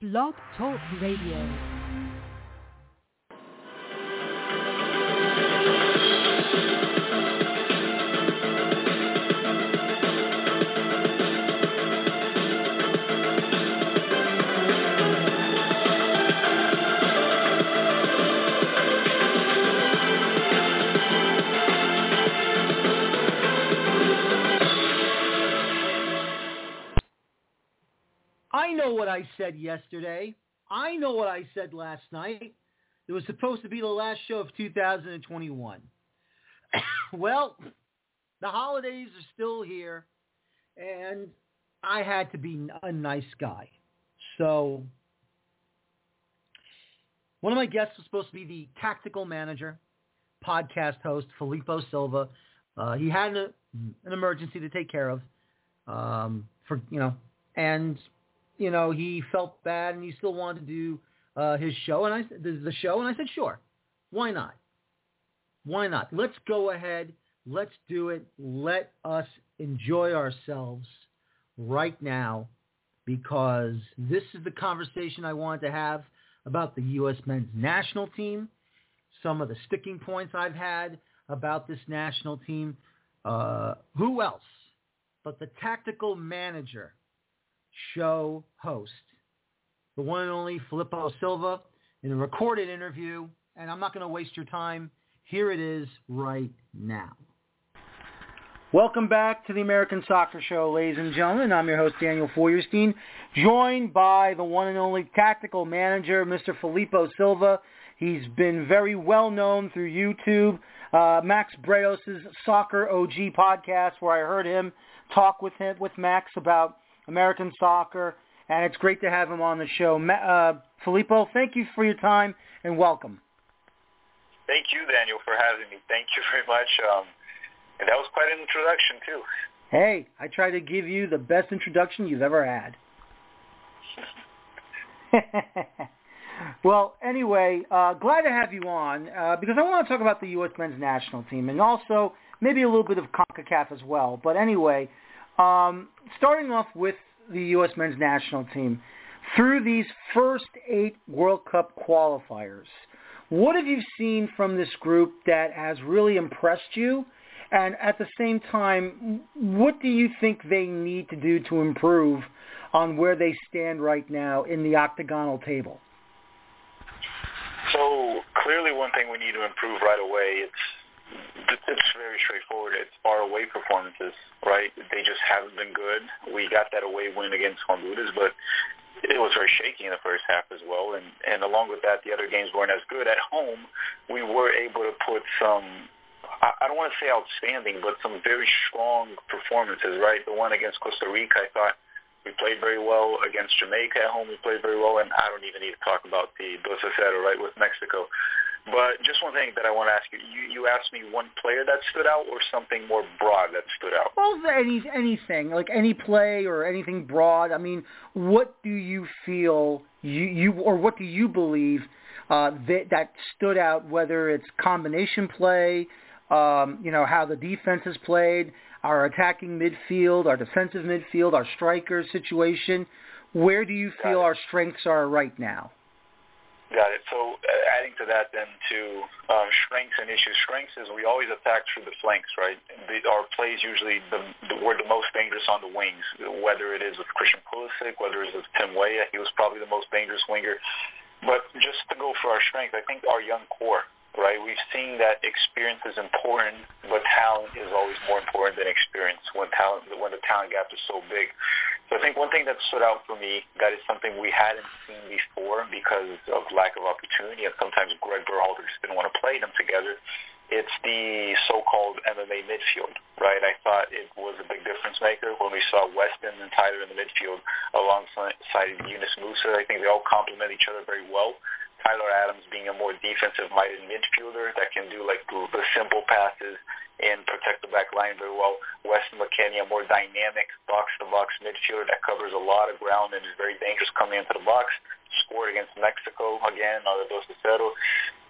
Blog Talk Radio. Know what I said yesterday. I know what I said last night. It was supposed to be the last show of 2021. well, the holidays are still here, and I had to be a nice guy. So one of my guests was supposed to be the tactical manager, podcast host, Filippo Silva. Uh, he had a, an emergency to take care of um, for, you know, and you know, he felt bad and he still wanted to do uh, his show and I the, the show and I said, sure, why not? Why not? Let's go ahead. Let's do it. Let us enjoy ourselves right now because this is the conversation I wanted to have about the U.S. men's national team, some of the sticking points I've had about this national team. Uh, who else but the tactical manager show host, the one and only Filippo Silva, in a recorded interview. And I'm not going to waste your time. Here it is right now. Welcome back to the American Soccer Show, ladies and gentlemen. I'm your host, Daniel Feuerstein, joined by the one and only tactical manager, Mr. Filippo Silva. He's been very well known through YouTube, uh, Max Bretos' Soccer OG podcast, where I heard him talk with him with Max about American soccer, and it's great to have him on the show. Uh, Filippo, thank you for your time and welcome. Thank you, Daniel, for having me. Thank you very much. Um, and that was quite an introduction, too. Hey, I try to give you the best introduction you've ever had. well, anyway, uh, glad to have you on uh, because I want to talk about the U.S. men's national team and also maybe a little bit of CONCACAF as well. But anyway, um, starting off with the U.S. men's national team, through these first eight World Cup qualifiers, what have you seen from this group that has really impressed you? And at the same time, what do you think they need to do to improve on where they stand right now in the octagonal table? So clearly one thing we need to improve right away, it's it's very straightforward. It's our away performances, right? They just haven't been good. We got that away win against Honduras, but it was very shaky in the first half as well. And and along with that, the other games weren't as good. At home, we were able to put some. I don't want to say outstanding, but some very strong performances, right? The one against Costa Rica, I thought we played very well against Jamaica at home. We played very well, and I don't even need to talk about the Dos right, with Mexico. But just one thing that I want to ask you. You, you asked me one player that stood out or something more broad that stood out? Well, any, anything, like any play or anything broad. I mean, what do you feel you, you or what do you believe uh, that, that stood out, whether it's combination play, um, you know, how the defense is played, our attacking midfield, our defensive midfield, our striker situation. Where do you feel our strengths are right now? Got it. So uh, adding to that then to um, strengths and issues. Strengths is we always attack through the flanks, right? The, our plays usually the, the, we're the most dangerous on the wings, whether it is with Christian Pulisic, whether it is with Tim Weah. He was probably the most dangerous winger. But just to go for our strength, I think our young core, right? We've seen that experience is important, but talent is always more important than experience when talent when the talent gap is so big. So I think one thing that stood out for me that is something we hadn't seen before because of lack of opportunity, and sometimes Greg Berhalter just didn't want to play them together. It's the so-called MMA midfield, right? I thought it was a big difference maker when we saw Weston and Tyler in the midfield alongside Yunus Musah. I think they all complement each other very well. Tyler Adams being a more defensive-minded midfielder that can do like the simple passes and protect the back line very well. Weston McKennie, a more dynamic box-to-box midfielder that covers a lot of ground and is very dangerous coming into the box. Scored against Mexico again, on the 2 0.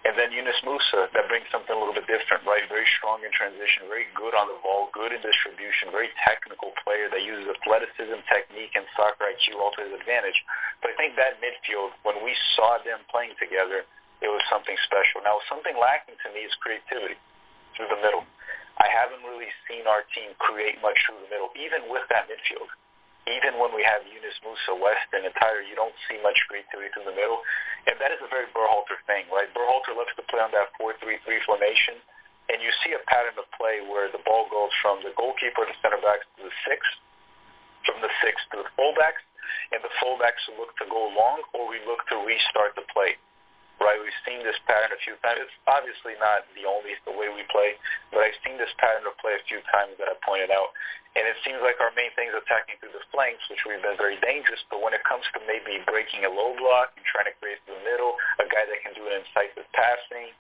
And then Yunus Musah, that brings something a little bit different, right? Very strong in transition, very good on the ball, good in distribution, very technical player that uses athleticism, technique, and soccer IQ all to his advantage. But I think that midfield, when we saw them playing together, it was something special. Now, something lacking to me is creativity through the middle. I haven't really seen our team create much through the middle, even with that midfield even when we have Yunus Musah, Weston, and Tyler, you don't see much creativity through the middle. And that is a very Berhalter thing, right? Berhalter loves to play on that 4-3-3 formation, and you see a pattern of play where the ball goes from the goalkeeper to center backs to the six, from the six to the fullbacks, and the fullbacks look to go long or we look to restart the play right? We've seen this pattern a few times. It's obviously not the only the way we play, but I've seen this pattern of play a few times that I pointed out. And it seems like our main thing is attacking through the flanks, which we've been very dangerous. But when it comes to maybe breaking a low block and trying to create through the middle, a guy that can do an incisive passing,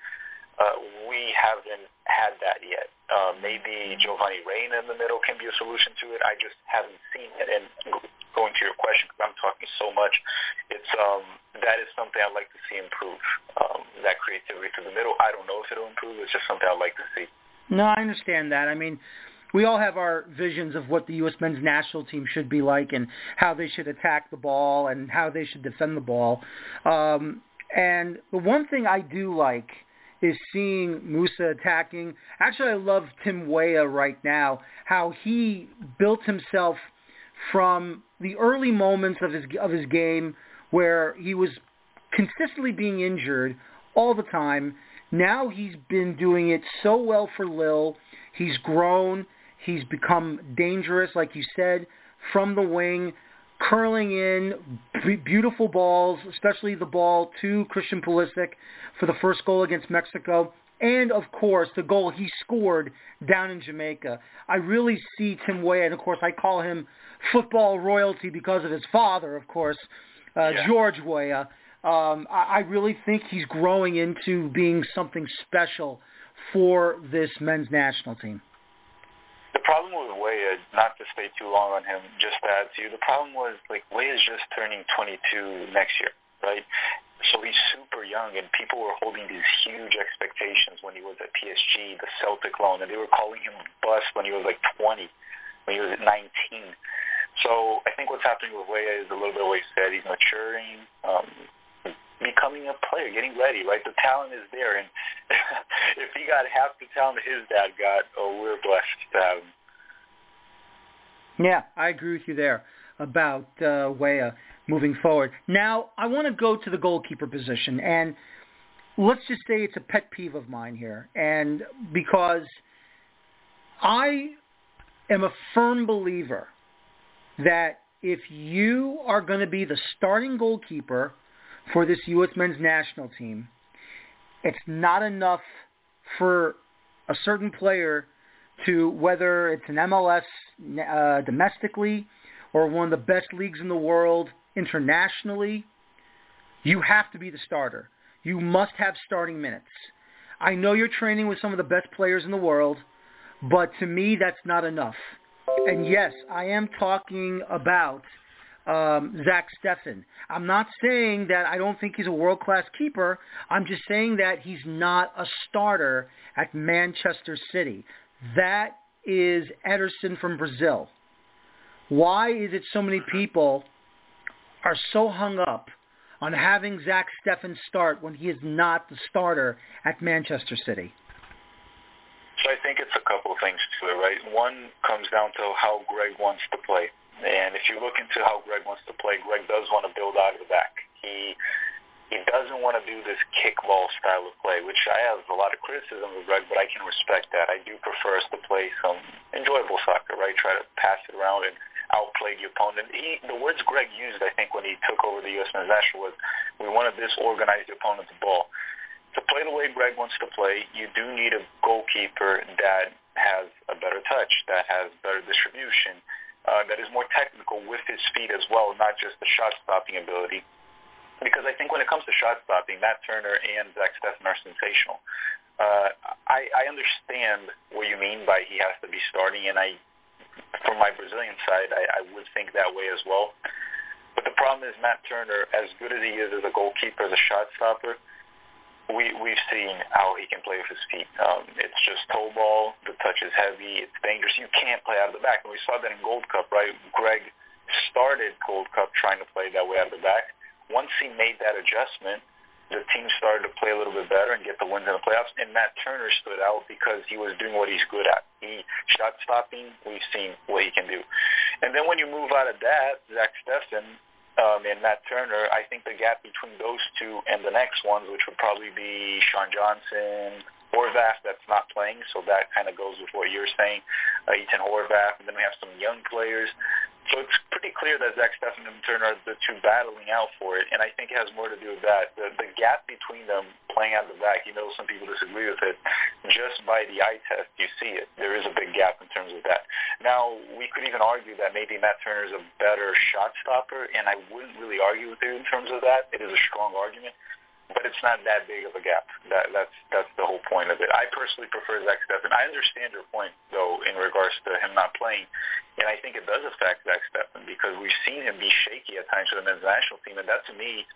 uh, we haven't had that yet. Uh, maybe Giovanni Reyna in the middle can be a solution to it. I just haven't seen it. And going to your question, because I'm talking so much, it's um, that is something I'd like to see improve. Um, that creativity through the middle. I don't know if it'll improve. It's just something I'd like to see. No, I understand that. I mean, we all have our visions of what the U.S. men's national team should be like and how they should attack the ball and how they should defend the ball. Um, and the one thing I do like is seeing Musah attacking. Actually, I love Tim Weah right now, how he built himself from the early moments of his of his game where he was consistently being injured all the time. Now he's been doing it so well for Lille. He's grown. He's become dangerous, like you said, from the wing, curling in beautiful balls, especially the ball to Christian Pulisic for the first goal against Mexico. And, of course, the goal he scored down in Jamaica. I really see Tim Weah, and, of course, I call him football royalty because of his father, of course, uh, yeah. George Weah. Um, I, I really think he's growing into being something special for this men's national team. The problem with Weah, not to stay too long on him, just to add to you, the problem was like Weah is just turning 22 next year, right? So he's super young, and people were holding these huge expectations when he was at PSG, the Celtic loan, and they were calling him bust when he was like 20, when he was 19. So I think what's happening with Weah is a little bit what he said. He's maturing, um, becoming a player, getting ready, right? The talent is there. And if he got half the talent his dad got, oh, we're blessed to have him. Yeah, I agree with you there about uh, Weah moving forward. Now, I want to go to the goalkeeper position, and let's just say it's a pet peeve of mine here, and because I am a firm believer that if you are going to be the starting goalkeeper for this U.S. men's national team. It's not enough for a certain player to, whether it's an MLS uh, domestically or one of the best leagues in the world internationally, you have to be the starter. You must have starting minutes. I know you're training with some of the best players in the world, but to me, that's not enough. And yes, I am talking about um, Zach Steffen. I'm not saying that I don't think he's a world-class keeper. I'm just saying that he's not a starter at Manchester City. That is Ederson from Brazil. Why is it so many people are so hung up on having Zach Steffen start when he is not the starter at Manchester City? So I think it's a couple of things to it, right? One comes down to how Greg wants to play. And if you look into how Greg wants to play, Greg does want to build out of the back. He he doesn't want to do this kickball style of play, which I have a lot of criticism of Greg, but I can respect that. I do prefer us to play some enjoyable soccer, right? Try to pass it around and outplay the opponent. He, the words Greg used, I think, when he took over the U.S. men's national was, we want to disorganize the opponent's ball. To play the way Greg wants to play, you do need a goalkeeper that has a better touch, that has better distribution, uh, that is more technical with his speed as well, not just the shot-stopping ability. Because I think when it comes to shot-stopping, Matt Turner and Zach Steffen are sensational. Uh, I, I understand what you mean by he has to be starting, and I, from my Brazilian side, I, I would think that way as well. But the problem is Matt Turner, as good as he is as a goalkeeper, as a shot stopper, we we've seen how he can play with his feet. Um, it's just toe ball. The touch is heavy. It's dangerous. You can't play out of the back, and we saw that in Gold Cup, right? Greg started Gold Cup trying to play that way out of the back. Once he made that adjustment, the team started to play a little bit better and get the wins in the playoffs. And Matt Turner stood out because he was doing what he's good at. He shot stopping. We've seen what he can do. And then when you move out of that, Zach Steffen um, and Matt Turner, I think the gap between those two and the next ones, which would probably be Sean Johnson, Horvath that's not playing, so that kind of goes with what you're saying, uh, Ethan Horvath, and then we have some young players. So it's pretty clear that Zach Steffen and Turner are the two battling out for it, and I think it has more to do with that. The, the gap between them playing out the back, you know some people disagree with it, just by the eye test, you see it. There is a big gap in terms of that. Now, we could even argue that maybe Matt Turner is a better shot stopper, and I wouldn't really argue with you in terms of that. It is a strong argument but it's not that big of a gap. That that's that's the whole point of it. I personally prefer Zach Steffen. I understand your point though in regards to him not playing, and I think it does affect Zach Steffen because we've seen him be shaky at times for the men's national team, and that to me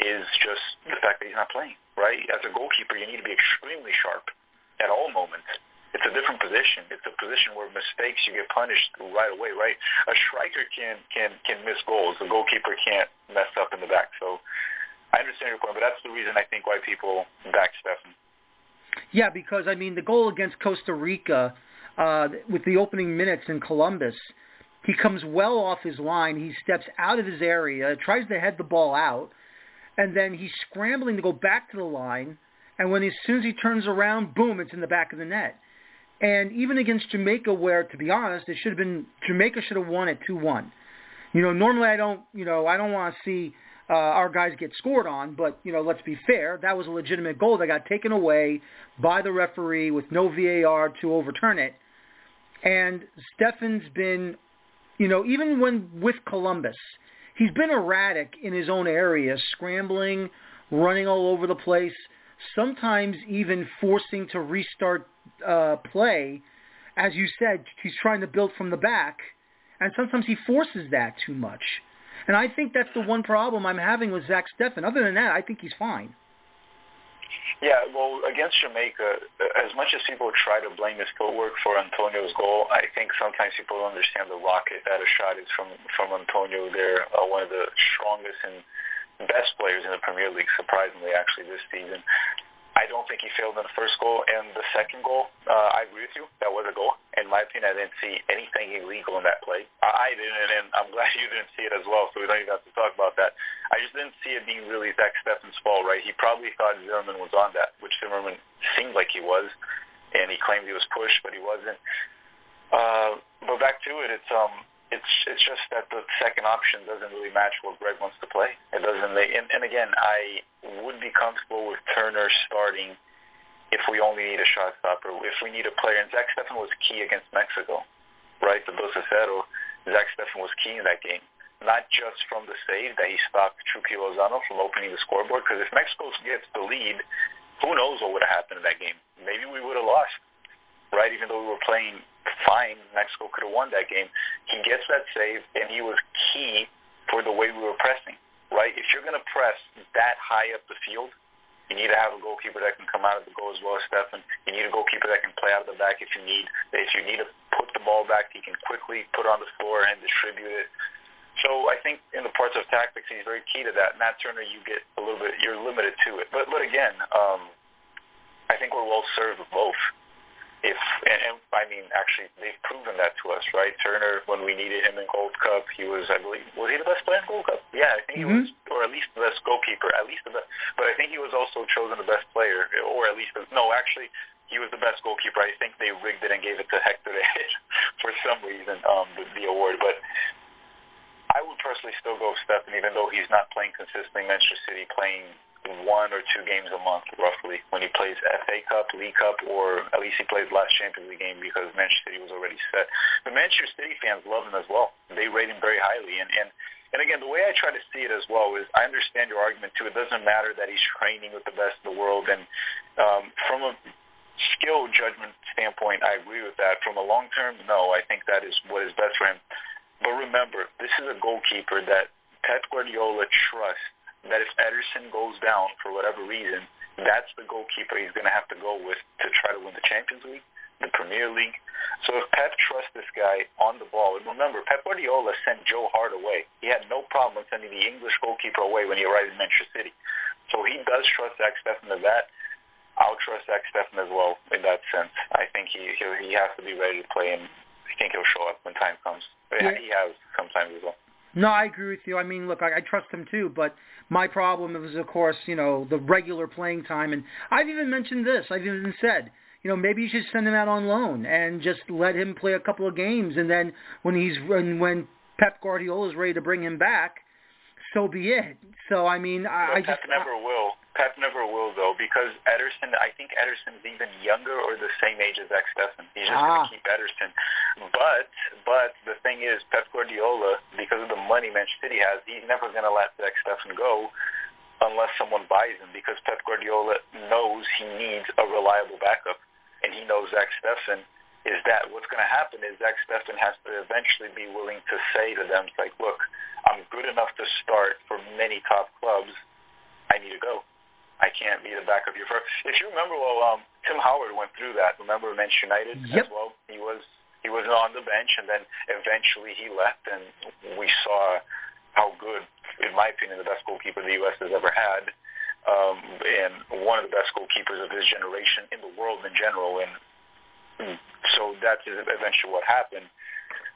is just the fact that he's not playing. Right? As a goalkeeper, you need to be extremely sharp at all moments. It's a different position. It's a position where mistakes you get punished right away, right? A striker can can can miss goals. A goalkeeper can't mess up in the back. So I understand your point, but that's the reason I think why people back Steffen. Yeah, because I mean the goal against Costa Rica uh, with the opening minutes in Columbus, he comes well off his line. He steps out of his area, tries to head the ball out, and then he's scrambling to go back to the line. And when as soon as he turns around, boom, it's in the back of the net. And even against Jamaica, where to be honest, it should have been Jamaica should have won at two one. You know, normally I don't, you know, I don't want to see uh, our guys get scored on. But you know, let's be fair. That was a legitimate goal that got taken away by the referee with no VAR to overturn it. And Steffen's been, you know, even when with Columbus, he's been erratic in his own area, scrambling, running all over the place, sometimes even forcing to restart uh, play. As you said, he's trying to build from the back, and sometimes he forces that too much. And I think that's the one problem I'm having with Zach Steffen. Other than that, I think he's fine. Yeah, well, against Jamaica, as much as people try to blame his footwork for Antonio's goal, I think sometimes people don't understand the rocket that a shot is from from Antonio. They're uh, one of the strongest and best players in the Premier League, surprisingly, actually, this season. I don't think he failed in the first goal. And the second goal, uh, I agree with you. That was a goal. In my opinion, I didn't see anything illegal in that play. I didn't, and I'm glad you didn't see it as well, so we don't even have to talk about that. I just didn't see it being really Zach Steffen's fault, right? He probably thought Zimmerman was on that, which Zimmerman seemed like he was, and he claimed he was pushed, but he wasn't. Uh, but back to it, it's um, it's it's just that the second option doesn't really match what Greg wants to play. It doesn't. And, and again, I would be comfortable with Turner starting if we only need a shot stopper. If we need a player, and Zach Steffen was key against Mexico, right? The Dos Cero. Zach Steffen was key in that game. Not just from the save that he stopped Chucky Lozano from opening the scoreboard, because if Mexico gets the lead, who knows what would have happened in that game? Maybe we would have lost, right? Even though we were playing fine. Mexico could have won that game. He gets that save, and he was key for the way we were pressing, right? If you're going to press that high up the field, you need to have a goalkeeper that can come out of the goal as well as Steffen. You need a goalkeeper that can play out of the back if you need. If you need to put the ball back, he can quickly put on the floor and distribute it. So I think in the parts of tactics, he's very key to that. Matt Turner, you get a little bit, you're limited to it. But but again, um, I think we're well served with both if and, and I mean actually they've proven that to us, right? Turner, when we needed him in Gold Cup, he was I believe was he the best player in Gold Cup? Yeah, I think mm-hmm. he was, or at least the best goalkeeper, at least the best. But I think he was also chosen the best player, or at least no, actually he was the best goalkeeper. I think they rigged it and gave it to Hector to hit for some reason um, the, the award, but. I would personally still go Steffen, even though he's not playing consistently. Manchester City playing one or two games a month, roughly, when he plays FA Cup, League Cup, or at least he plays last Champions League game because Manchester City was already set. The Manchester City fans love him as well. They rate him very highly. And, and, and again, the way I try to see it as well is I understand your argument, too. It doesn't matter that he's training with the best in the world. And um, from a skill judgment standpoint, I agree with that. From a long term, no, I think that is what is best for him. But remember, this is a goalkeeper that Pep Guardiola trusts that if Ederson goes down for whatever reason, that's the goalkeeper he's going to have to go with to try to win the Champions League, the Premier League. So if Pep trusts this guy on the ball, and remember, Pep Guardiola sent Joe Hart away. He had no problem sending the English goalkeeper away when he arrived in Manchester City. So he does trust Zach Steffen to that. I'll trust Zach Steffen as well in that sense. I think he he, he has to be ready to play, and I think he'll show up when time comes. Yeah. He has sometimes as well. No, I agree with you. I mean, look, I, I trust him too, but my problem is, of course, you know, the regular playing time. And I've even mentioned this. I've even said, you know, maybe you should send him out on loan and just let him play a couple of games, and then when he's when when Pep Guardiola is ready to bring him back, so be it. So I mean, I, I just Pep never I, will. Pep never will though, because Ederson. I think Ederson's even younger or the same age as Zach Steffen. He's just ah. going to keep Ederson. But but the thing is, Pep Guardiola, because of the money Manchester City has, he's never going to let Zach Steffen go unless someone buys him, because Pep Guardiola knows he needs a reliable backup, and he knows Zach Steffen is that what's going to happen is Zach Steffen has to eventually be willing to say to them, like, look, I'm good enough to start for many top clubs. I need to go. I can't be the backup here. For if you remember, well, um, Tim Howard went through that. Remember Manchester United yep. as well. He was he was on the bench, and then eventually he left, and we saw how good, in my opinion, the best goalkeeper the U.S. has ever had, um, and one of the best goalkeepers of his generation in the world in general. And so that's eventually what happened.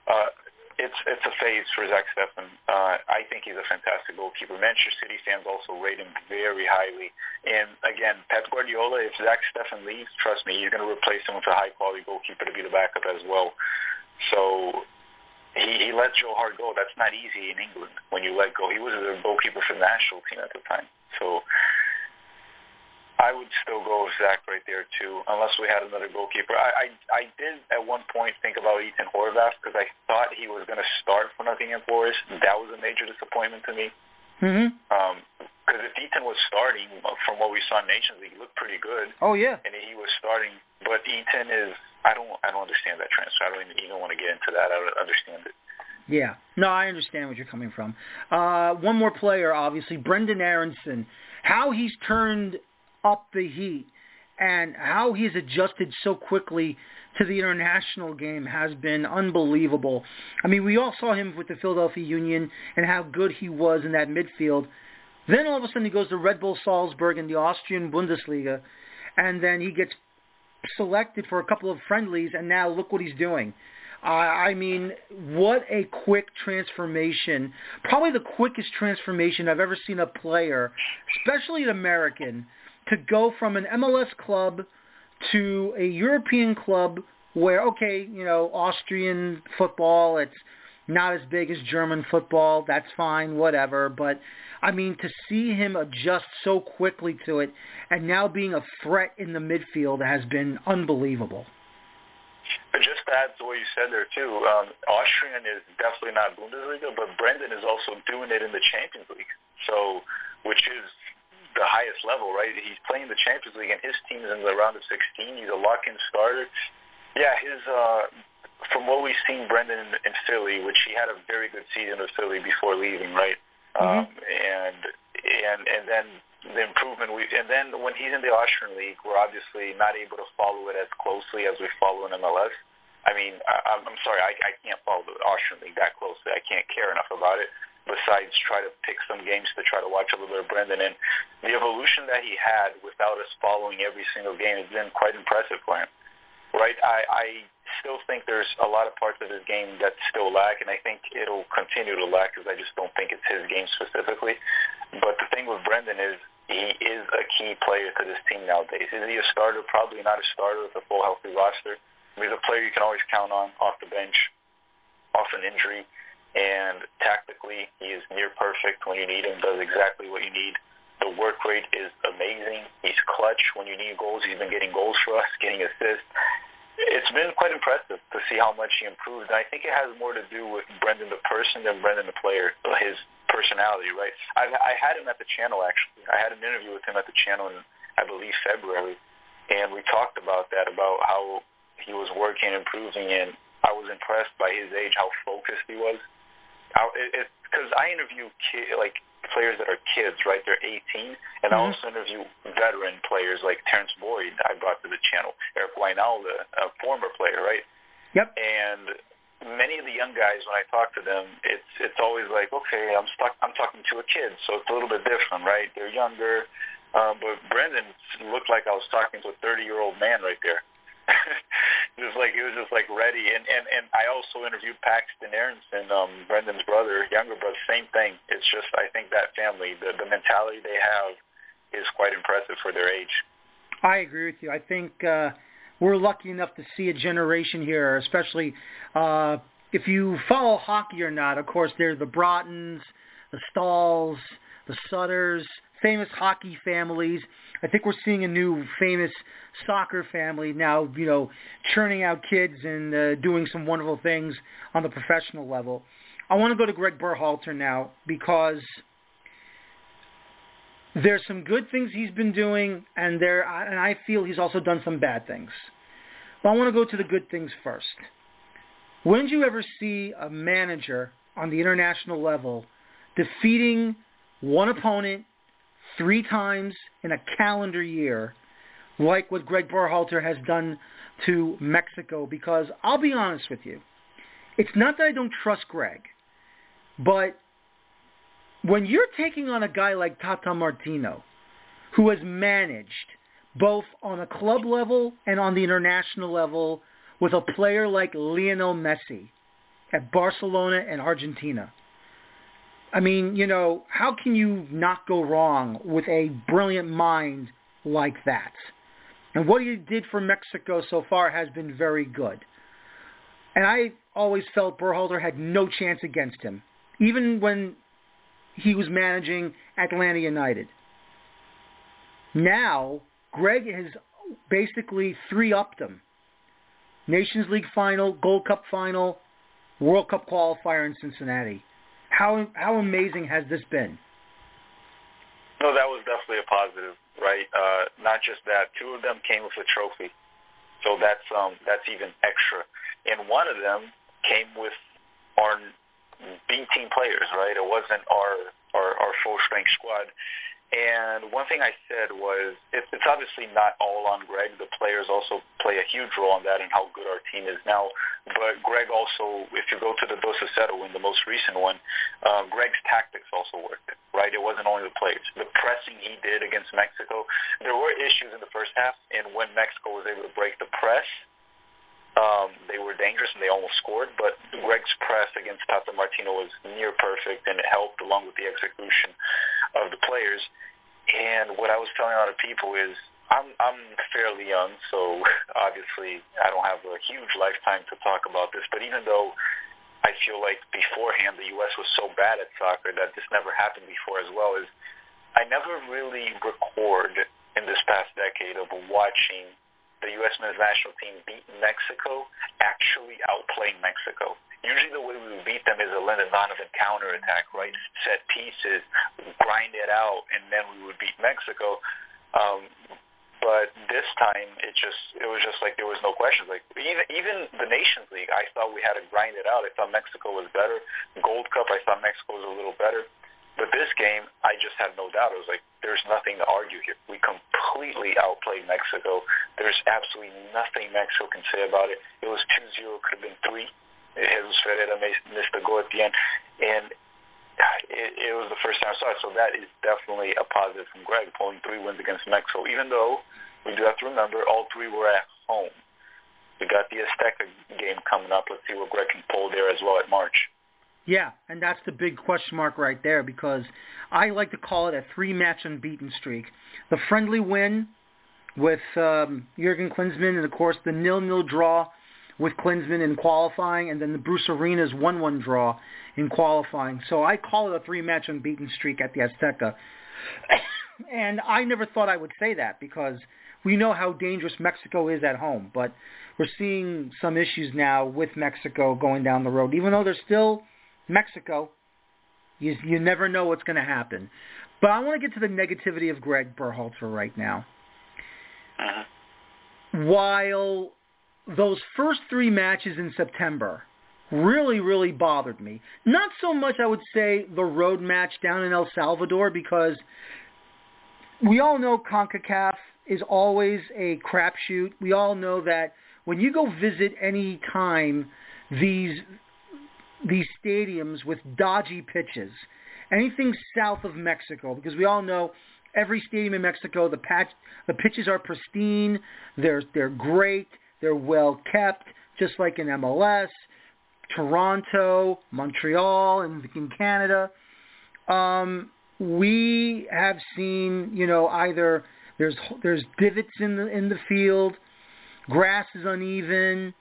Uh, it's it's a phase for Zach Steffen. Uh, I think he's a fantastic goalkeeper. Manchester City fans also rate him very highly. And again, Pep Guardiola, if Zach Steffen leaves, trust me, he's going to replace him with a high quality goalkeeper to be the backup as well. So he, he let Joe Hart go. That's not easy in England when you let go. He was the goalkeeper for the national team at the time. So I would still go with Zach right there too, unless we had another goalkeeper. I I, I did at one point think about Ethan Horvath because I thought he was going to start for Nottingham Forest. That was a major disappointment to me. Mm-hmm. Um, because if Ethan was starting, from what we saw in Nations League, he looked pretty good. Oh yeah. And he was starting, but Ethan is. I don't. I don't understand that transfer. I don't even, even want to get into that. I don't understand it. Yeah. No, I understand what you're coming from. Uh, one more player, obviously, Brenden Aaronson. How he's turned up the heat and how he's adjusted so quickly to the international game has been unbelievable. I mean, we all saw him with the Philadelphia Union and how good he was in that midfield. Then all of a sudden he goes to Red Bull Salzburg in the Austrian Bundesliga, and then he gets selected for a couple of friendlies, and now look what he's doing. I mean, what a quick transformation. Probably the quickest transformation I've ever seen a player, especially an American, to go from an MLS club to a European club where, okay, you know, Austrian football, it's not as big as German football. That's fine, whatever. But I mean, to see him adjust so quickly to it and now being a threat in the midfield has been unbelievable. Just to add to what you said there too, um, Austrian is definitely not Bundesliga, but Brenden is also doing it in the Champions League. So, which is the highest level, right? He's playing the Champions League, and his team is in the round of 16. He's a lock-in starter. Yeah, his uh, from what we've seen, Brenden in, in Philly, which he had a very good season with Philly before leaving, right? Mm-hmm. Um, and and and then the improvement we and then when he's in the Austrian league, we're obviously not able to follow it as closely as we follow in MLS. I mean, I, I'm sorry, I, I can't follow the Austrian league that closely. I can't care enough about it besides try to pick some games to try to watch a little bit of Brenden. And the evolution that he had without us following every single game has been quite impressive for him. Right? I, I still think there's a lot of parts of his game that still lack, and I think it'll continue to lack because I just don't think it's his game specifically. But the thing with Brenden is he is a key player to this team nowadays. Is he a starter? Probably not a starter with a full healthy roster. He's a player you can always count on off the bench, off an injury and tactically he is near perfect when you need him, does exactly what you need. The work rate is amazing. He's clutch when you need goals. He's been getting goals for us, getting assists. It's been quite impressive to see how much he improved. And I think it has more to do with Brenden the person than Brenden the player, his personality, right? I, I had him at the channel, actually. I had an interview with him at the channel in, I believe, February. And we talked about that, about how he was working, improving, and I was impressed by his age, how focused he was because I interview kid, like players that are kids, right? They're 18, and mm-hmm. I also interview veteran players like Terrence Boyd. I brought to the channel, Eric Wynalda, a former player, right? Yep. And many of the young guys, when I talk to them, it's it's always like, okay, I'm stuck. I'm talking to a kid, so it's a little bit different, right? They're younger, um, but Brenden looked like I was talking to a 30 year old man right there. just like he was just like ready. And and and I also interviewed Paxten Aaronson, um, Brenden's brother, younger brother. Same thing. It's just I think that family, the the mentality they have, is quite impressive for their age. I agree with you. I think uh, we're lucky enough to see a generation here, especially uh, if you follow hockey or not. Of course, there's the Broughtons, the Staals, the Sutters, famous hockey families. I think we're seeing a new famous soccer family now, you know, churning out kids and uh, doing some wonderful things on the professional level. I want to go to Greg Berhalter now because there's some good things he's been doing, and there, and I feel he's also done some bad things. But I want to go to the good things first. When did you ever see a manager on the international level defeating one opponent three times in a calendar year, like what Greg Berhalter has done to Mexico. Because I'll be honest with you, it's not that I don't trust Greg, but when you're taking on a guy like Tata Martino, who has managed both on a club level and on the international level with a player like Lionel Messi at Barcelona and Argentina, I mean, you know, how can you not go wrong with a brilliant mind like that? And what he did for Mexico so far has been very good. And I always felt Berhalter had no chance against him, even when he was managing Atlanta United. Now, Greg has basically three-upped him. Nations League final, Gold Cup final, World Cup qualifier in Cincinnati. How how amazing has this been? No, that was definitely a positive, right? Uh, not just that, two of them came with a trophy, so that's um that's even extra. And one of them came with our B team players, right? It wasn't our our, our full strength squad. And one thing I said was, it's, it's obviously not all on Greg. The players also play a huge role in that and how good our team is now. But Greg also, if you go to the Dos a Cero win, the most recent one, uh, Greg's tactics also worked, right? It wasn't only the players. The pressing he did against Mexico, there were issues in the first half, and when Mexico was able to break the press, um, they were dangerous and they almost scored, but Greg's press against Tata Martino was near perfect and it helped along with the execution of the players. And what I was telling a lot of people is I'm I'm fairly young, so obviously I don't have a huge lifetime to talk about this. But even though I feel like beforehand the U.S. was so bad at soccer that this never happened before as well, is I never really record in this past decade of watching the U.S. men's national team beat Mexico, actually outplaying Mexico. Usually the way we beat them is a Landon Donovan counterattack, right? Set pieces, grind it out, and then we would beat Mexico. Um, but this time it just it was just like there was no question. Like even even the Nations League, I thought we had to grind it out. I thought Mexico was better. Gold Cup, I thought Mexico was a little better. But this game, I just had no doubt. It was like, there's nothing to argue here. We completely outplayed Mexico. There's absolutely nothing Mexico can say about it. It was 2-0, could have been 3. Jesus Ferreira missed the goal at the end. And uh, it, it was the first time I saw it. So that is definitely a positive from Greg, pulling three wins against Mexico, even though we do have to remember all three were at home. We got the Azteca game coming up. Let's see what Greg can pull there as well at March. Yeah, and that's the big question mark right there because I like to call it a three-match unbeaten streak. The friendly win with um, Jurgen Klinsmann, and of course the nil-nil draw with Klinsmann in qualifying, and then the Bruce Arena's 1-1 draw in qualifying. So I call it a three-match unbeaten streak at the Azteca. and I never thought I would say that because we know how dangerous Mexico is at home, but we're seeing some issues now with Mexico going down the road, even though they're still – Mexico, you you never know what's going to happen. But I want to get to the negativity of Greg Berhalter right now. Uh-huh. While those first three matches in September really, really bothered me. Not so much, I would say, the road match down in El Salvador because we all know CONCACAF is always a crapshoot. We all know that when you go visit any time these these stadiums with dodgy pitches, anything south of Mexico, because we all know every stadium in Mexico, the patch, the pitches are pristine, they're they're great, they're well kept, just like in MLS, Toronto, Montreal, and in Canada. Um, we have seen, you know, either there's there's divots in the in the field, grass is uneven,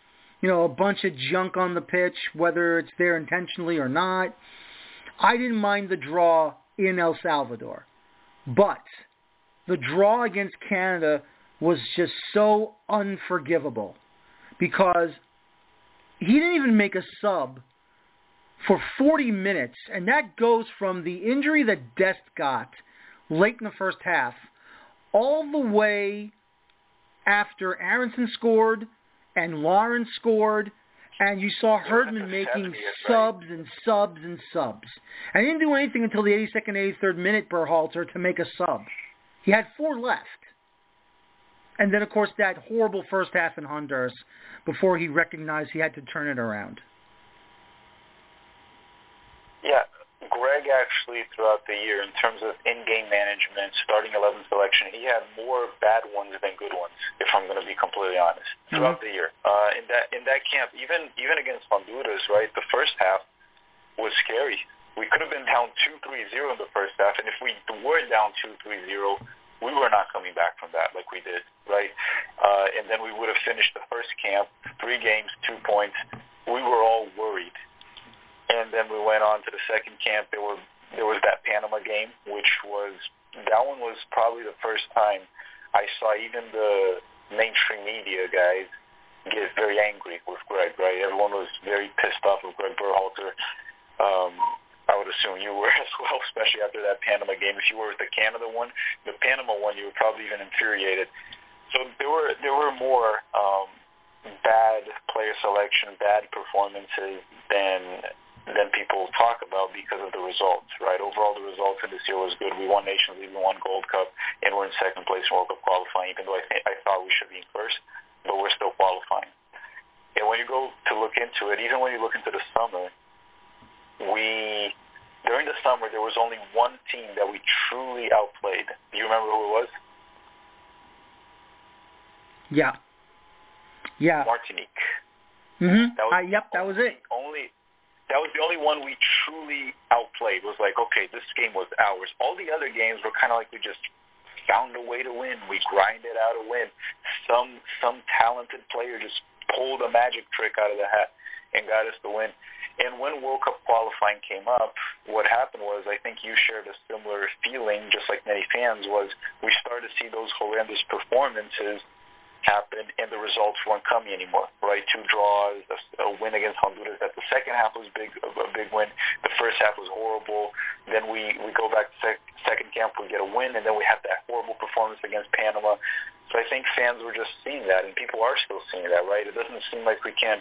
you know, a bunch of junk on the pitch, whether it's there intentionally or not. I didn't mind the draw in El Salvador, but the draw against Canada was just so unforgivable because he didn't even make a sub for 40 minutes, and that goes from the injury that Dest got late in the first half all the way after Aaronson scored and Larin scored, and you saw Herdman making subs and subs and subs. And he didn't do anything until the 82nd, 83rd minute, Berhalter, to make a sub. He had four left. And then, of course, that horrible first half in Honduras before he recognized he had to turn it around. Yeah, Greg actually throughout the year, in terms of in-game management, starting 11 selection, he had more bad ones than good ones. If I'm going to be completely honest, throughout mm-hmm. the year, uh, in that in that camp, even even against Honduras, right, the first half was scary. We could have been down two three zero in the first half, and if we were down two three zero, we were not coming back from that like we did, right? Uh, and then we would have finished the first camp, three games, two points. We were all worried and then we went on to the second camp. There were there was that Panama game, which was that one was probably the first time I saw even the mainstream media guys get very angry with Greg. Right, everyone was very pissed off with Greg Berhalter. Um, I would assume you were as well, especially after that Panama game. If you were with the Canada one, the Panama one, you were probably even infuriated. So there were there were more um, bad player selection, bad performances than than people talk about because of the results, right? Overall, the results in this year was good. We won Nations League, we won Gold Cup, and we're in second place in World Cup qualifying, even though I, think, I thought we should be in first, but we're still qualifying. And when you go to look into it, even when you look into the summer, we during the summer there was only one team that we truly outplayed. Do you remember who it was? Yeah. Yeah. Martinique. Mhm. That was uh, yep, that was it. Only that was the only one we truly outplayed. Was like, okay, this game was ours. All the other games were kind of like we just found a way to win. We grinded out a win. Some some talented player just pulled a magic trick out of the hat and got us the win. And when World Cup qualifying came up, what happened was I think you shared a similar feeling, just like many fans, was we started to see those horrendous performances happened and the results weren't coming anymore, right? Two draws, a, a win against Honduras. That the second half was big, a big win. The first half was horrible. Then we we go back to sec- second camp, we get a win, and then we have that horrible performance against Panama. So I think fans were just seeing that, and people are still seeing that, right? It doesn't seem like we can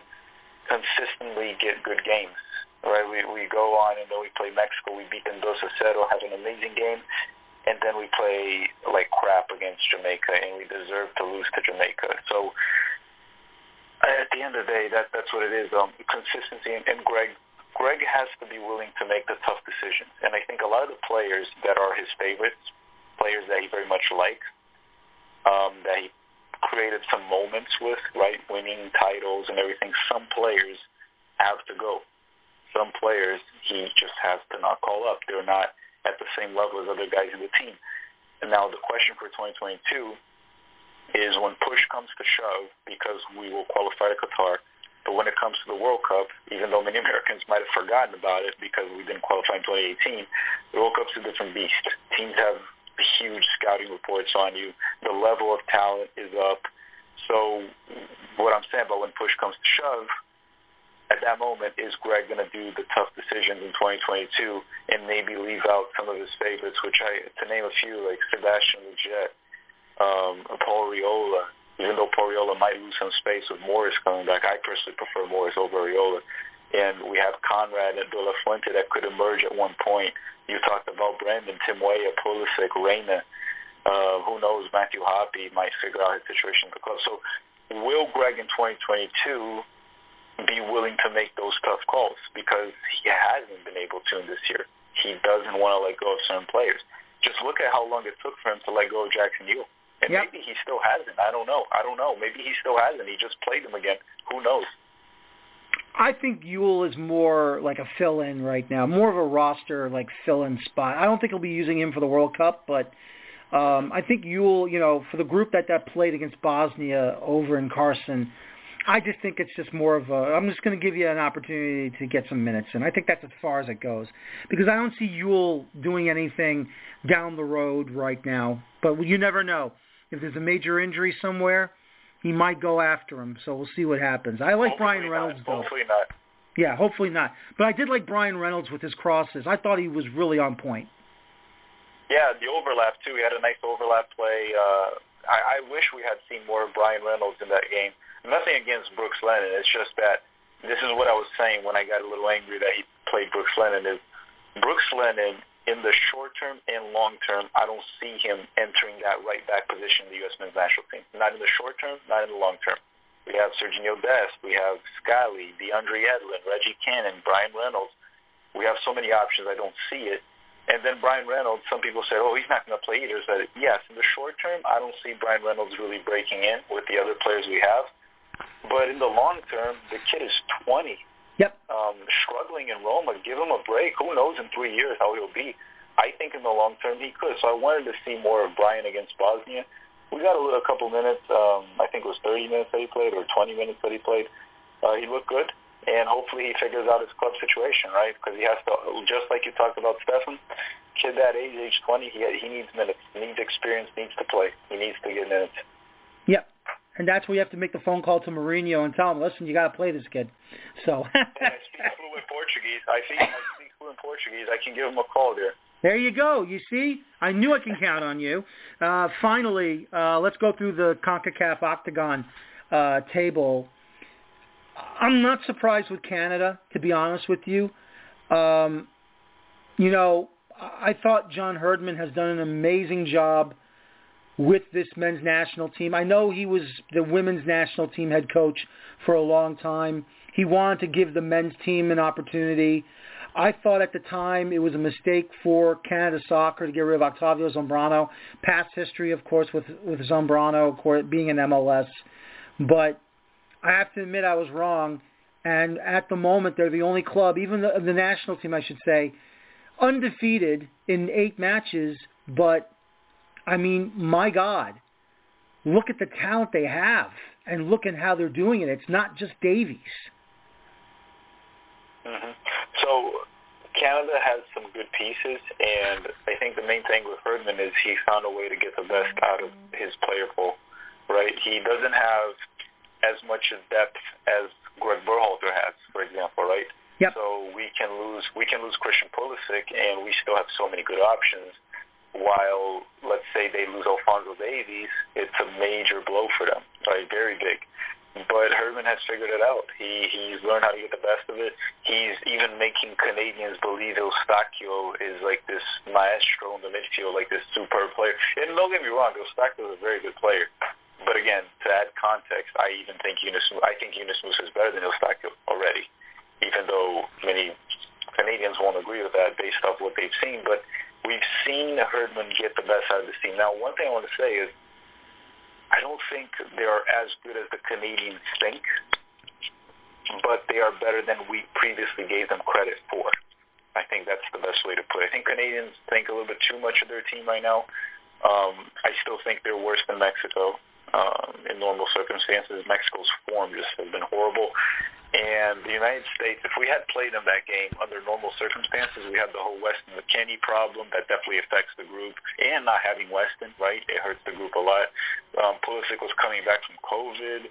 consistently get good games right? We we go on and then we play Mexico. We beat them 2 0, have an amazing game, and then we play like crap against Jamaica, and we deserve to lose to Jamaica. So at the end of the day, that that's what it is. Um, consistency, and, and Greg Greg has to be willing to make the tough decisions. And I think a lot of the players that are his favorites, players that he very much likes, um, that he created some moments with, right, winning titles and everything. Some players have to go. Some players he just has to not call up. They're not at the same level as other guys in the team. And now the question for 2022 is when push comes to shove, because we will qualify to Qatar, but when it comes to the World Cup, even though many Americans might have forgotten about it because we didn't qualify in 2018, the World Cup's a different beast. Teams have huge scouting reports on you. The level of talent is up. So what I'm saying about when push comes to shove, that moment, is Greg going to do the tough decisions in 2022 and maybe leave out some of his favorites, which I, to name a few, like Sebastian Lletget, um, Paul Arriola, even though Paul Arriola might lose some space with Morris coming back, I personally prefer Morris over Arriola. and we have Konrad and De La Fuente that could emerge at one point. You talked about Brandon, Tim Weah, Pulisic, Reyna. Uh, who knows? Matthew Hoppe might figure out his situation at. So will Greg in 2022 be willing to make those tough calls? Because he hasn't been able to in this year. He doesn't want to let go of certain players. Just look at how long it took for him to let go of Jackson Yueill. And yep. maybe he still hasn't. I don't know. I don't know. Maybe he still hasn't. He just played him again. Who knows? I think Yueill is more like a fill-in right now, more of a roster like fill-in spot. I don't think he'll be using him for the World Cup, but um, I think Yueill, you know, for the group that that played against Bosnia over in Carson, I just think it's just more of a. I'm just going to give you an opportunity to get some minutes, and I think that's as far as it goes because I don't see Yueill doing anything down the road right now. But you never know if there's a major injury somewhere he might go after him. So we'll see what happens. I like hopefully Bryan Reynolds not. though. Hopefully not. Yeah, hopefully not. But I did like Bryan Reynolds with his crosses. I thought he was really on point. Yeah, the overlap too. He had a nice overlap play. Uh, I, I wish we had seen more of Bryan Reynolds in that game. Nothing against Brooks Lennon. It's just that this is what I was saying when I got a little angry that he played Brooks Lennon. Is Brooks Lennon in the short term and long term, I don't see him entering that right back position in the U.S. men's national team. Not in the short term, not in the long term. We have Serginho Dest, we have Scally, DeAndre Yedlin, Reggie Cannon, Bryan Reynolds. We have so many options. I don't see it. And then Bryan Reynolds, some people say, oh, he's not going to play either. So yes, in the short term, I don't see Bryan Reynolds really breaking in with the other players we have. But in the long term, the kid is 20. Yep. Um, struggling in Roma, give him a break. Who knows in three years how he'll be? I think in the long term he could. So I wanted to see more of Bryan against Bosnia. We got a, little, a couple minutes. Um, I think it was 30 minutes that he played or 20 minutes that he played. Uh, he looked good, and hopefully he figures out his club situation, right? Because he has to, just like you talked about Stefan, kid that age, age 20, he he needs minutes, he needs experience, needs to play, he needs to get minutes. Yep. And that's where you have to make the phone call to Mourinho and tell him, listen, you got to play this kid. So. I speak fluent Portuguese. I speak, I speak fluent Portuguese. I can give him a call there. There you go. You see, I knew I can count on you. Uh, finally, uh, let's go through the CONCACAF Octagon uh, table. I'm not surprised with Canada, to be honest with you. Um, you know, I thought John Herdman has done an amazing job with this men's national team. I know he was the women's national team head coach for a long time. He wanted to give the men's team an opportunity. I thought at the time it was a mistake for Canada Soccer to get rid of Octavio Zambrano. Past history, of course, with with Zambrano course, being in MLS, but I have to admit I was wrong. And at the moment, they're the only club, even the, the national team, I should say, undefeated in eight matches, but I mean, my God, look at the talent they have and look at how they're doing it. It's not just Davies. Mm-hmm. So Canada has some good pieces, and I think the main thing with Herdman is he found a way to get the best out of his player pool. Right? He doesn't have as much depth as Greg Berhalter has, for example. Right? Yep. So we can lose we can lose Christian Pulisic, and we still have so many good options while say they lose Alphonso Davies, it's a major blow for them, right? Very big. But Herdman has figured it out. He he's learned how to get the best of it. He's even making Canadians believe Eustáquio is like this maestro in the midfield, like this superb player. And don't get me wrong, Eustáquio is a very good player. But again, to add context, I even think Yunus I think Yunus Musah is better than Eustáquio already, even though many Canadians won't agree with that based off what they've seen. But we've seen the Herdman get the best out of the team. Now, one thing I want to say is I don't think they are as good as the Canadians think, but they are better than we previously gave them credit for. I think that's the best way to put it. I think Canadians think a little bit too much of their team right now. Um, I still think they're worse than Mexico um, in normal circumstances. Mexico's form just has been horrible. And the United States, if we had played in that game under normal circumstances, we had the whole Weston McKennie problem that definitely affects the group. And not having Weston, right, it hurts the group a lot. Um, Pulisic was coming back from COVID.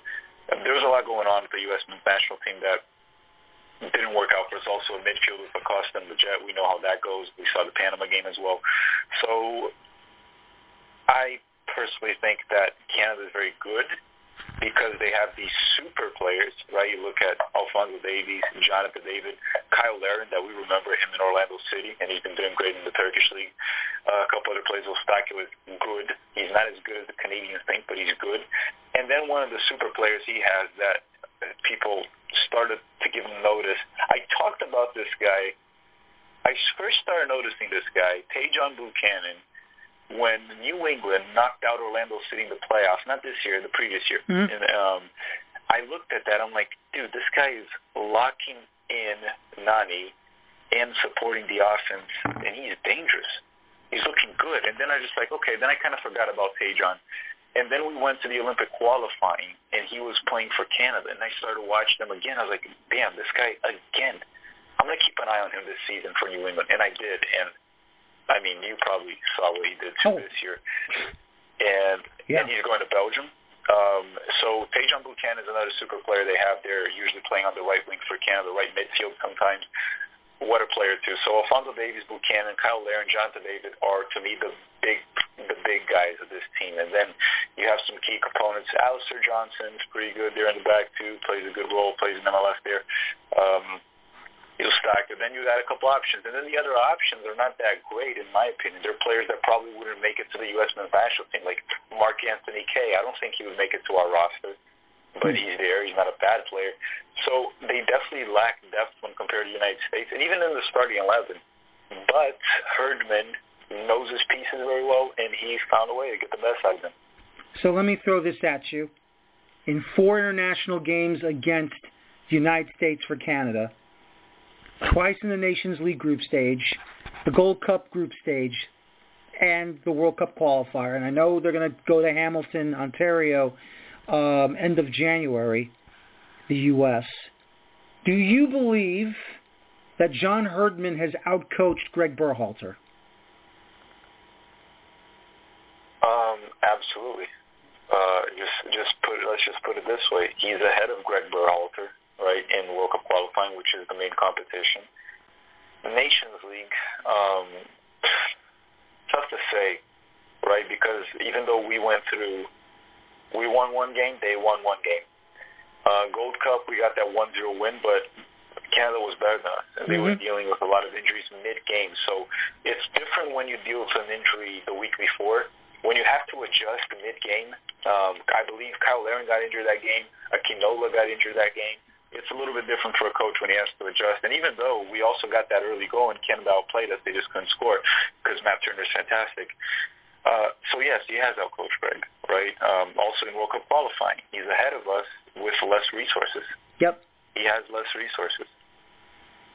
There was a lot going on with the U.S. men's national team that didn't work out for us. Also, a midfield with Acosta and the Jet. We know how that goes. We saw the Panama game as well. So I personally think that Canada is very good because they have these super players, right? You look at Alphonso Davies, Jonathan David, Cyle Larin, that we remember him in Orlando City, and he's been doing great in the Turkish league. Uh, a couple other players, Eustáquio is good. He's not as good as the Canadians think, but he's good. And then one of the super players he has that people started to give him notice. I talked about this guy. I first started noticing this guy, Tajon Buchanan, when New England knocked out Orlando City in the playoffs, not this year, the previous year. Mm-hmm. And um, I looked at that. I'm like, dude, this guy is locking in Nani and supporting the offense, and he's dangerous. He's looking good. And then I just like, okay. Then I kind of forgot about Tajon. And then we went to the Olympic qualifying, and he was playing for Canada. And I started watching them again. I was like, damn, this guy again. I'm going to keep an eye on him this season for New England. And I did. And I mean, you probably saw what he did too oh. this year. And yeah. and he's going to Belgium. Um, so Tajon Buchanan is another super player they have there, usually playing on the right wing for Canada, right midfield sometimes. What a player too. So Alphonso Davies, Buchanan, Cyle Larin, Jonathan David are to me the big the big guys of this team. And then you have some key components. Alistair Johnston's pretty good there in the back too, plays a good role, plays in MLS there. Um, you'll stack it. Then you got a couple options, and then the other options are not that great in my opinion. They're players that probably wouldn't make it to the U.S. men's national team, like Mark Anthony Kaye. I don't think he would make it to our roster, but he's there. He's not a bad player. So they definitely lack depth when compared to the United States, and even in the starting eleven. But Herdman knows his pieces very well, and he found a way to get the best out of them. So let me throw this at you. In four international games against the United States for Canada, twice in the Nations League group stage, the Gold Cup group stage, and the World Cup qualifier. And I know they're going to go to Hamilton, Ontario, um, end of January, the U.S. Do you believe that John Herdman has outcoached Greg Berhalter? Um, absolutely. Uh, just, just put let's just put it this way: he's ahead of Greg Berhalter right, in World Cup qualifying, which is the main competition. The Nations League, um, tough to say, right, because even though we went through, we won one game, they won one game. Uh, Gold Cup, we got that 1-0 win, but Canada was better than us, and they mm-hmm. were dealing with a lot of injuries mid-game. So it's different when you deal with an injury the week before. When you have to adjust mid-game, um, I believe Cyle Larin got injured that game. Akinola got injured that game it's a little bit different for a coach when he has to adjust. And even though we also got that early goal and Canada outplayed us, they just couldn't score because Matt Turner's fantastic. Uh, so yes, he has outcoached Greg, right? Um, also in World Cup qualifying, he's ahead of us with less resources. Yep. He has less resources.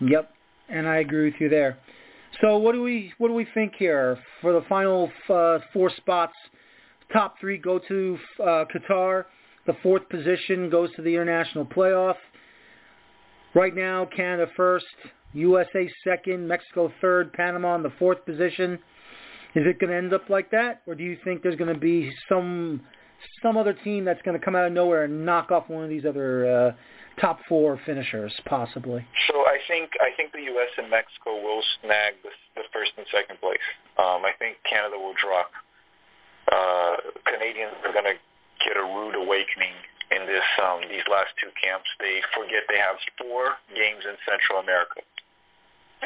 Yep, and I agree with you there. So what do we what do we think here for the final uh, four spots? Top three go to uh, Qatar. The fourth position goes to the international playoff. Right now, Canada first, USA second, Mexico third, Panama in the fourth position. Is it going to end up like that, or do you think there's going to be some some other team that's going to come out of nowhere and knock off one of these other uh, top four finishers, possibly? So I think I think the U.S. and Mexico will snag the, the first and second place. Um, I think Canada will drop. Uh, Canadians are going to get a rude awakening in this um, these last two camps. They forget they have four games in Central America.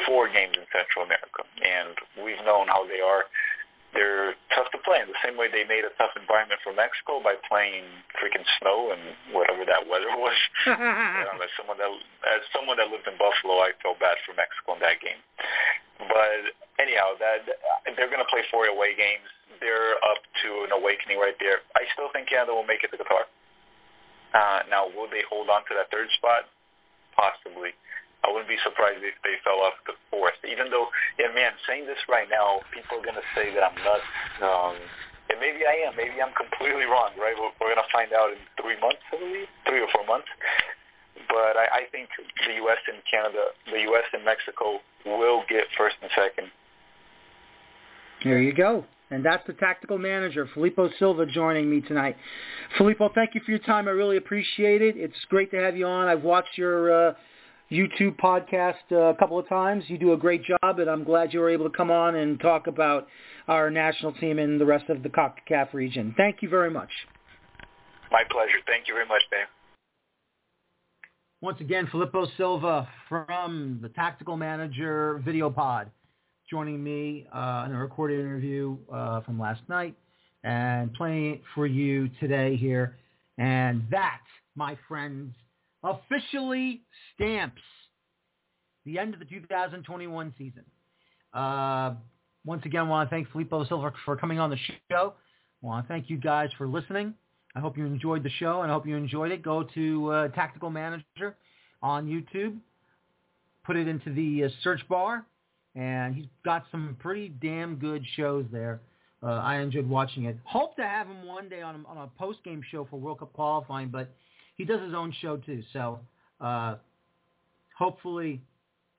Four games in Central America, and we've known how they are. They're tough to play in the same way they made a tough environment for Mexico by playing freaking snow and whatever that weather was. um, as someone that as someone that lived in Buffalo, I felt bad for Mexico in that game. But anyhow, that they're going to play four away games. They're up to an awakening right there. I still think Canada will make it to Qatar. Uh, now, will they hold on to that third spot? Possibly. I wouldn't be surprised if they fell off the fourth. Even though, yeah, man, saying this right now, people are going to say that I'm nuts. Um, and maybe I am. Maybe I'm completely wrong, right? We're, we're going to find out in three months, I believe, three or four months. But I, I think the U.S. and Canada, the U.S. and Mexico will get first and second. There you go. And that's the tactical manager, Filippo Silva, joining me tonight. Filippo, thank you for your time. I really appreciate it. It's great to have you on. I've watched your uh, YouTube podcast uh, a couple of times. You do a great job, and I'm glad you were able to come on and talk about our national team and the rest of the CONCACAF region. Thank you very much. My pleasure. Thank you very much, Dave. Once again, Filippo Silva from the Tactical Manager Video Pod joining me uh, in a recorded interview uh, from last night and playing it for you today here. And that, my friends, officially stamps the end of the 2021 season. Uh, once again, I want to thank Filippo Silva for coming on the show. I want to thank you guys for listening. I hope you enjoyed the show, and I hope you enjoyed it. Go to uh, Tactical Manager on YouTube. Put it into the uh, search bar, and he's got some pretty damn good shows there. Uh, I enjoyed watching it. Hope to have him one day on a, on a post-game show for World Cup qualifying, but he does his own show too. So uh, hopefully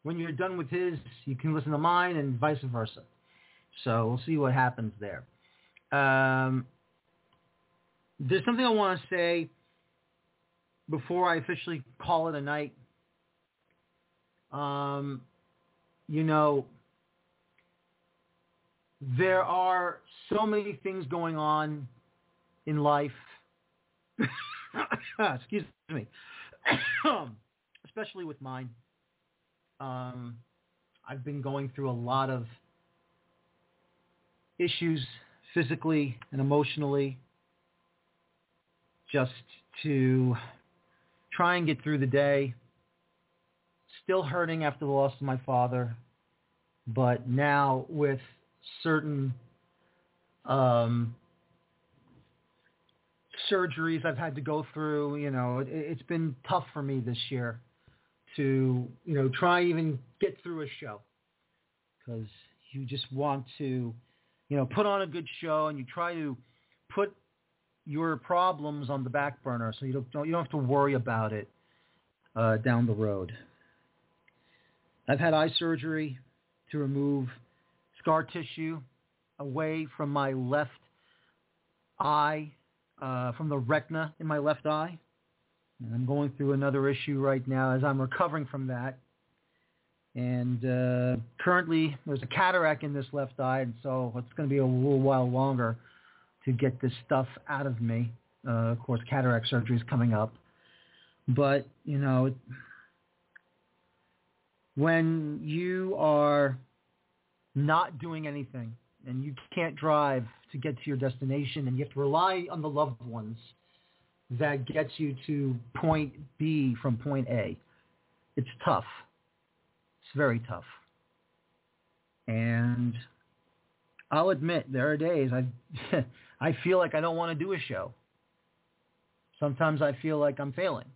when you're done with his, you can listen to mine and vice versa. So we'll see what happens there. Um, there's something I want to say before I officially call it a night. Um, you know, there are so many things going on in life. Excuse me. Especially with mine. Um, I've been going through a lot of issues physically and emotionally just to try and get through the day. Still hurting after the loss of my father, but now with certain um, surgeries I've had to go through, you know, it, it's been tough for me this year to, you know, try even get through a show because you just want to, you know, put on a good show and you try to put your problems on the back burner so you don't, you don't have to worry about it uh, down the road. I've had eye surgery to remove scar tissue away from my left eye, uh, from the retina in my left eye. And I'm going through another issue right now as I'm recovering from that. And uh, currently, there's a cataract in this left eye, and so it's going to be a little while longer to get this stuff out of me. Uh, of course, cataract surgery is coming up. But, you know, when you are not doing anything and you can't drive to get to your destination and you have to rely on the loved ones that gets you to point B from point A, it's tough. It's very tough. And I'll admit there are days I I feel like I don't want to do a show. Sometimes I feel like I'm failing,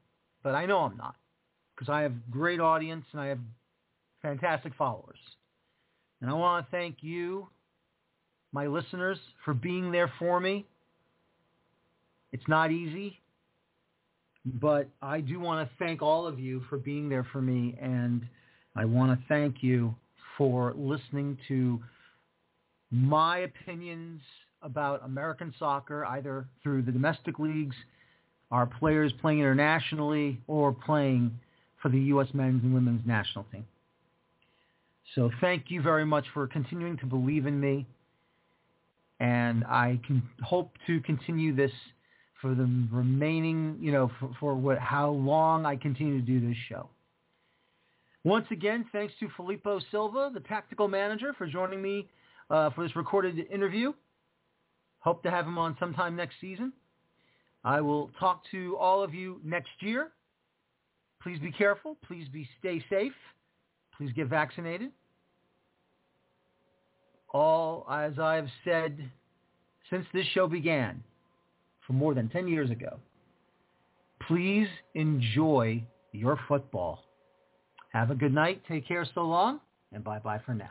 but I know I'm not because I have great audience and I have fantastic followers. And I want to thank you, my listeners, for being there for me. It's not easy, but I do want to thank all of you for being there for me, and I want to thank you for listening to my opinions about American soccer, either through the domestic leagues, our players playing internationally, or playing for the U.S. men's and women's national team. So thank you very much for continuing to believe in me. And I can hope to continue this for the remaining, you know, for, for what, how long I continue to do this show. Once again, thanks to Filippo Silva, the tactical manager, for joining me uh, for this recorded interview. Hope to have him on sometime next season. I will talk to all of you next year. Please be careful. Please be stay safe. Please get vaccinated. All as I've said since this show began for more than 10 years ago, please enjoy your football. Have a good night. Take care so long, and bye-bye for now.